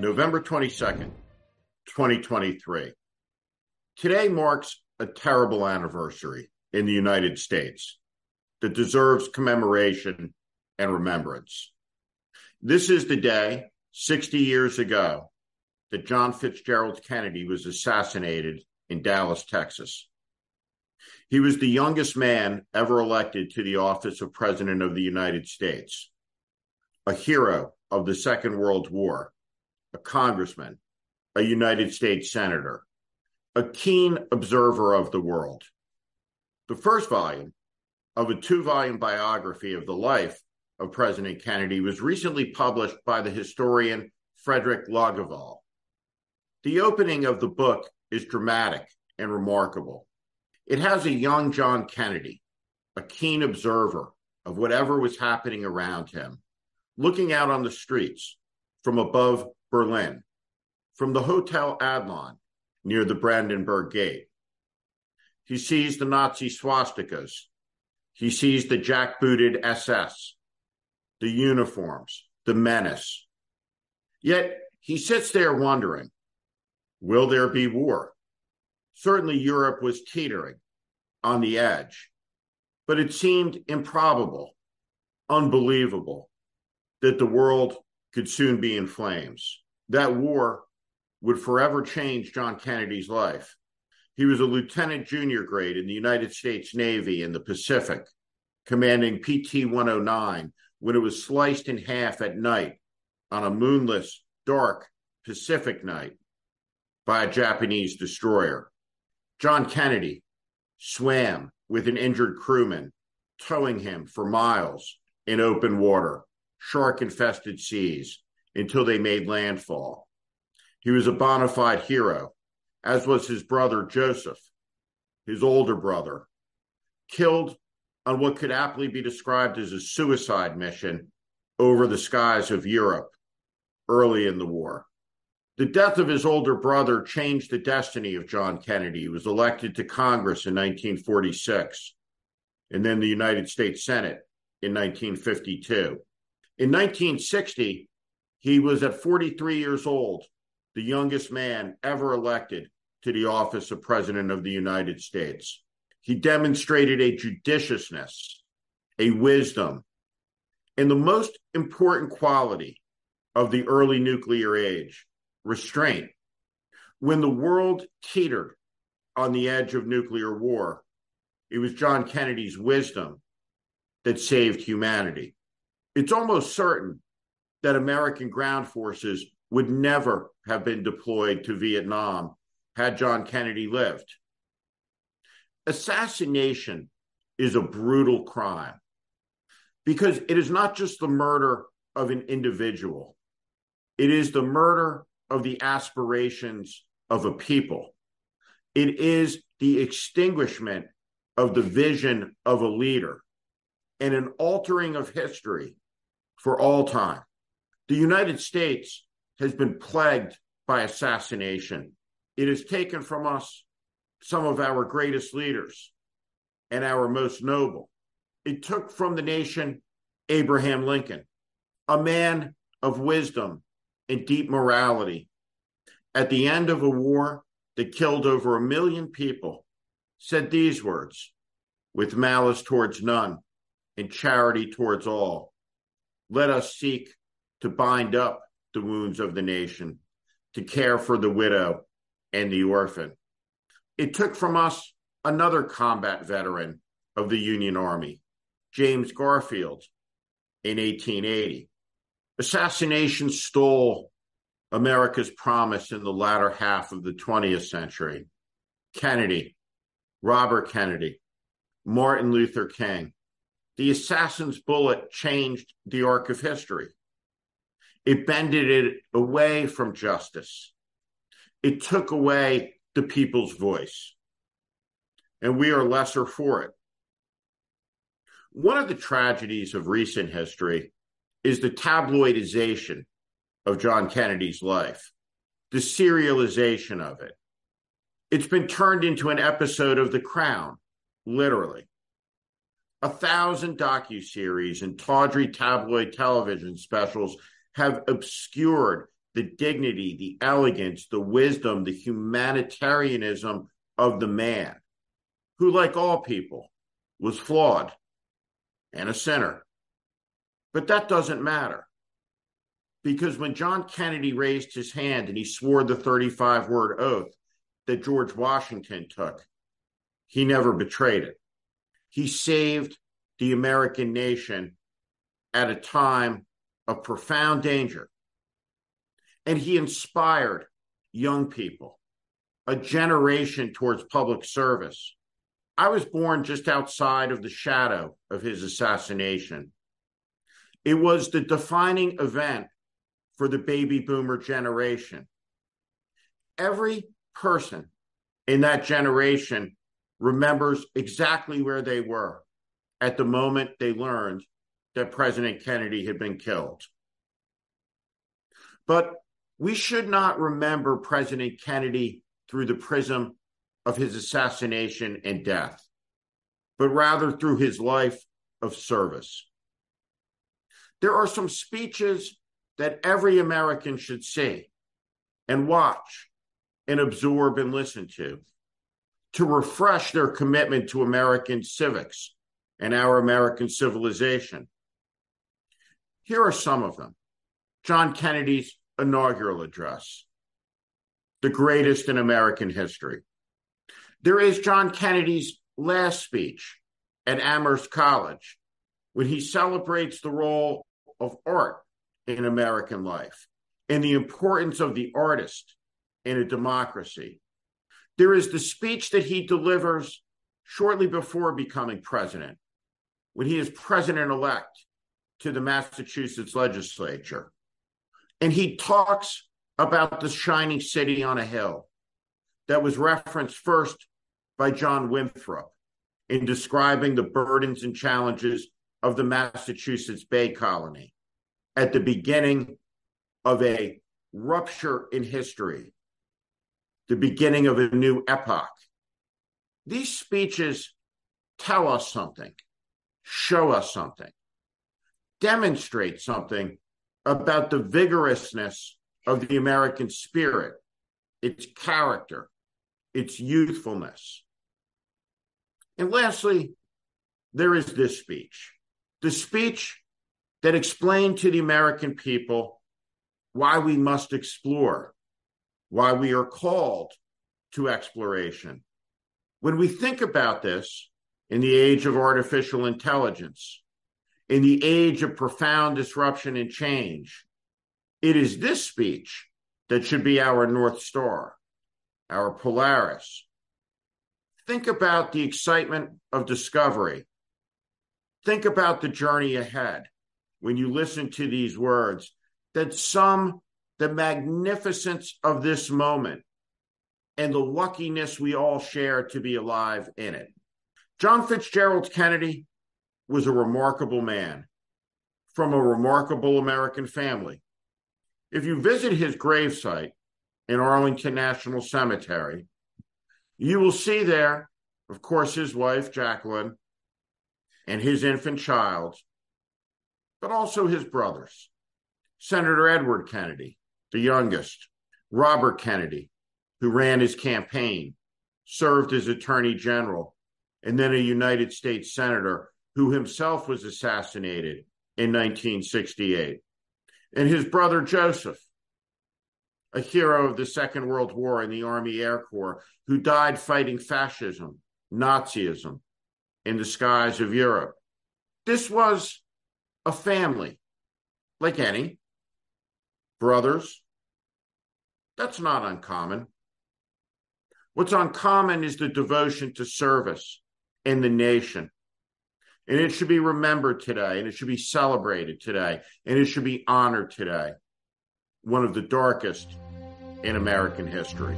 November 22nd, 2023. Today marks a terrible anniversary in the United States that deserves commemoration and remembrance. This is the day 60 years ago that John Fitzgerald Kennedy was assassinated in Dallas, Texas. He was the youngest man ever elected to the office of President of the United States, a hero of the Second World War, a congressman, a United States senator, a keen observer of the world. The first volume of a two volume biography of the life of President Kennedy was recently published by the historian Fredrik Logevall. The opening of the book is dramatic and remarkable. It has a young John Kennedy, a keen observer of whatever was happening around him, looking out on the streets from above Berlin, from the Hotel Adlon near the Brandenburg Gate. He sees the Nazi swastikas. He sees the jackbooted SS, the uniforms, the menace. Yet he sits there wondering, will there be war? Certainly, Europe was teetering on the edge, but it seemed improbable, unbelievable that the world could soon be in flames. That war would forever change John Kennedy's life. He was a lieutenant junior grade in the United States Navy in the Pacific, commanding PT 109 when it was sliced in half at night on a moonless, dark Pacific night by a Japanese destroyer. John Kennedy swam with an injured crewman, towing him for miles in open water, shark infested seas, until they made landfall. He was a bona fide hero, as was his brother Joseph, his older brother, killed on what could aptly be described as a suicide mission over the skies of Europe early in the war. The death of his older brother changed the destiny of John Kennedy. He was elected to Congress in 1946 and then the United States Senate in 1952. In 1960, he was at 43 years old, the youngest man ever elected to the office of President of the United States. He demonstrated a judiciousness, a wisdom, and the most important quality of the early nuclear age restraint. When the world teetered on the edge of nuclear war, it was John Kennedy's wisdom that saved humanity. It's almost certain that American ground forces would never have been deployed to Vietnam had John Kennedy lived. Assassination is a brutal crime because it is not just the murder of an individual, it is the murder of the aspirations of a people. It is the extinguishment of the vision of a leader and an altering of history for all time. The United States has been plagued by assassination. It has taken from us some of our greatest leaders and our most noble. It took from the nation Abraham Lincoln, a man of wisdom and deep morality. At the end of a war that killed over a million people, said these words with malice towards none and charity towards all. Let us seek to bind up the wounds of the nation, to care for the widow and the orphan. It took from us another combat veteran of the Union Army, James Garfield, in 1880. Assassination stole America's promise in the latter half of the 20th century. Kennedy, Robert Kennedy, Martin Luther King. The assassin's bullet changed the arc of history. It bended it away from justice. It took away the people's voice. And we are lesser for it. One of the tragedies of recent history is the tabloidization of John Kennedy's life, the serialization of it. It's been turned into an episode of The Crown, literally. A thousand docu-series and tawdry tabloid television specials have obscured the dignity, the elegance, the wisdom, the humanitarianism of the man, who, like all people, was flawed and a sinner. But that doesn't matter. Because when John Kennedy raised his hand and he swore the 35 word oath that George Washington took, he never betrayed it. He saved the American nation at a time of profound danger. And he inspired young people, a generation towards public service. I was born just outside of the shadow of his assassination. It was the defining event for the baby boomer generation. Every person in that generation remembers exactly where they were at the moment they learned that President Kennedy had been killed. But we should not remember President Kennedy through the prism of his assassination and death, but rather through his life of service. There are some speeches that every American should see and watch and absorb and listen to to refresh their commitment to American civics and our American civilization. Here are some of them John Kennedy's inaugural address, the greatest in American history. There is John Kennedy's last speech at Amherst College when he celebrates the role of art in American life and the importance of the artist in a democracy. There is the speech that he delivers shortly before becoming president, when he is president elect to the Massachusetts legislature. And he talks about the shining city on a hill that was referenced first by John Winthrop in describing the burdens and challenges of the Massachusetts Bay Colony at the beginning of a rupture in history, the beginning of a new epoch. These speeches tell us something, show us something, demonstrate something about the vigorousness of the American spirit, its character, its youthfulness. And lastly, there is this speech the speech that explained to the American people why we must explore, why we are called to exploration. When we think about this in the age of artificial intelligence, in the age of profound disruption and change, it is this speech that should be our North Star, our Polaris. Think about the excitement of discovery. Think about the journey ahead when you listen to these words that sum the magnificence of this moment and the luckiness we all share to be alive in it. John Fitzgerald Kennedy was a remarkable man from a remarkable American family. If you visit his gravesite in Arlington National Cemetery, you will see there, of course, his wife, Jacqueline, and his infant child, but also his brothers. Senator Edward Kennedy, the youngest, Robert Kennedy, who ran his campaign, served as Attorney General, and then a United States Senator who himself was assassinated in 1968. And his brother Joseph, a hero of the Second World War in the Army Air Corps, who died fighting fascism, Nazism in the skies of Europe. This was a family, like any, brothers. That's not uncommon. What's uncommon is the devotion to service in the nation. And it should be remembered today, and it should be celebrated today, and it should be honored today. One of the darkest in American history.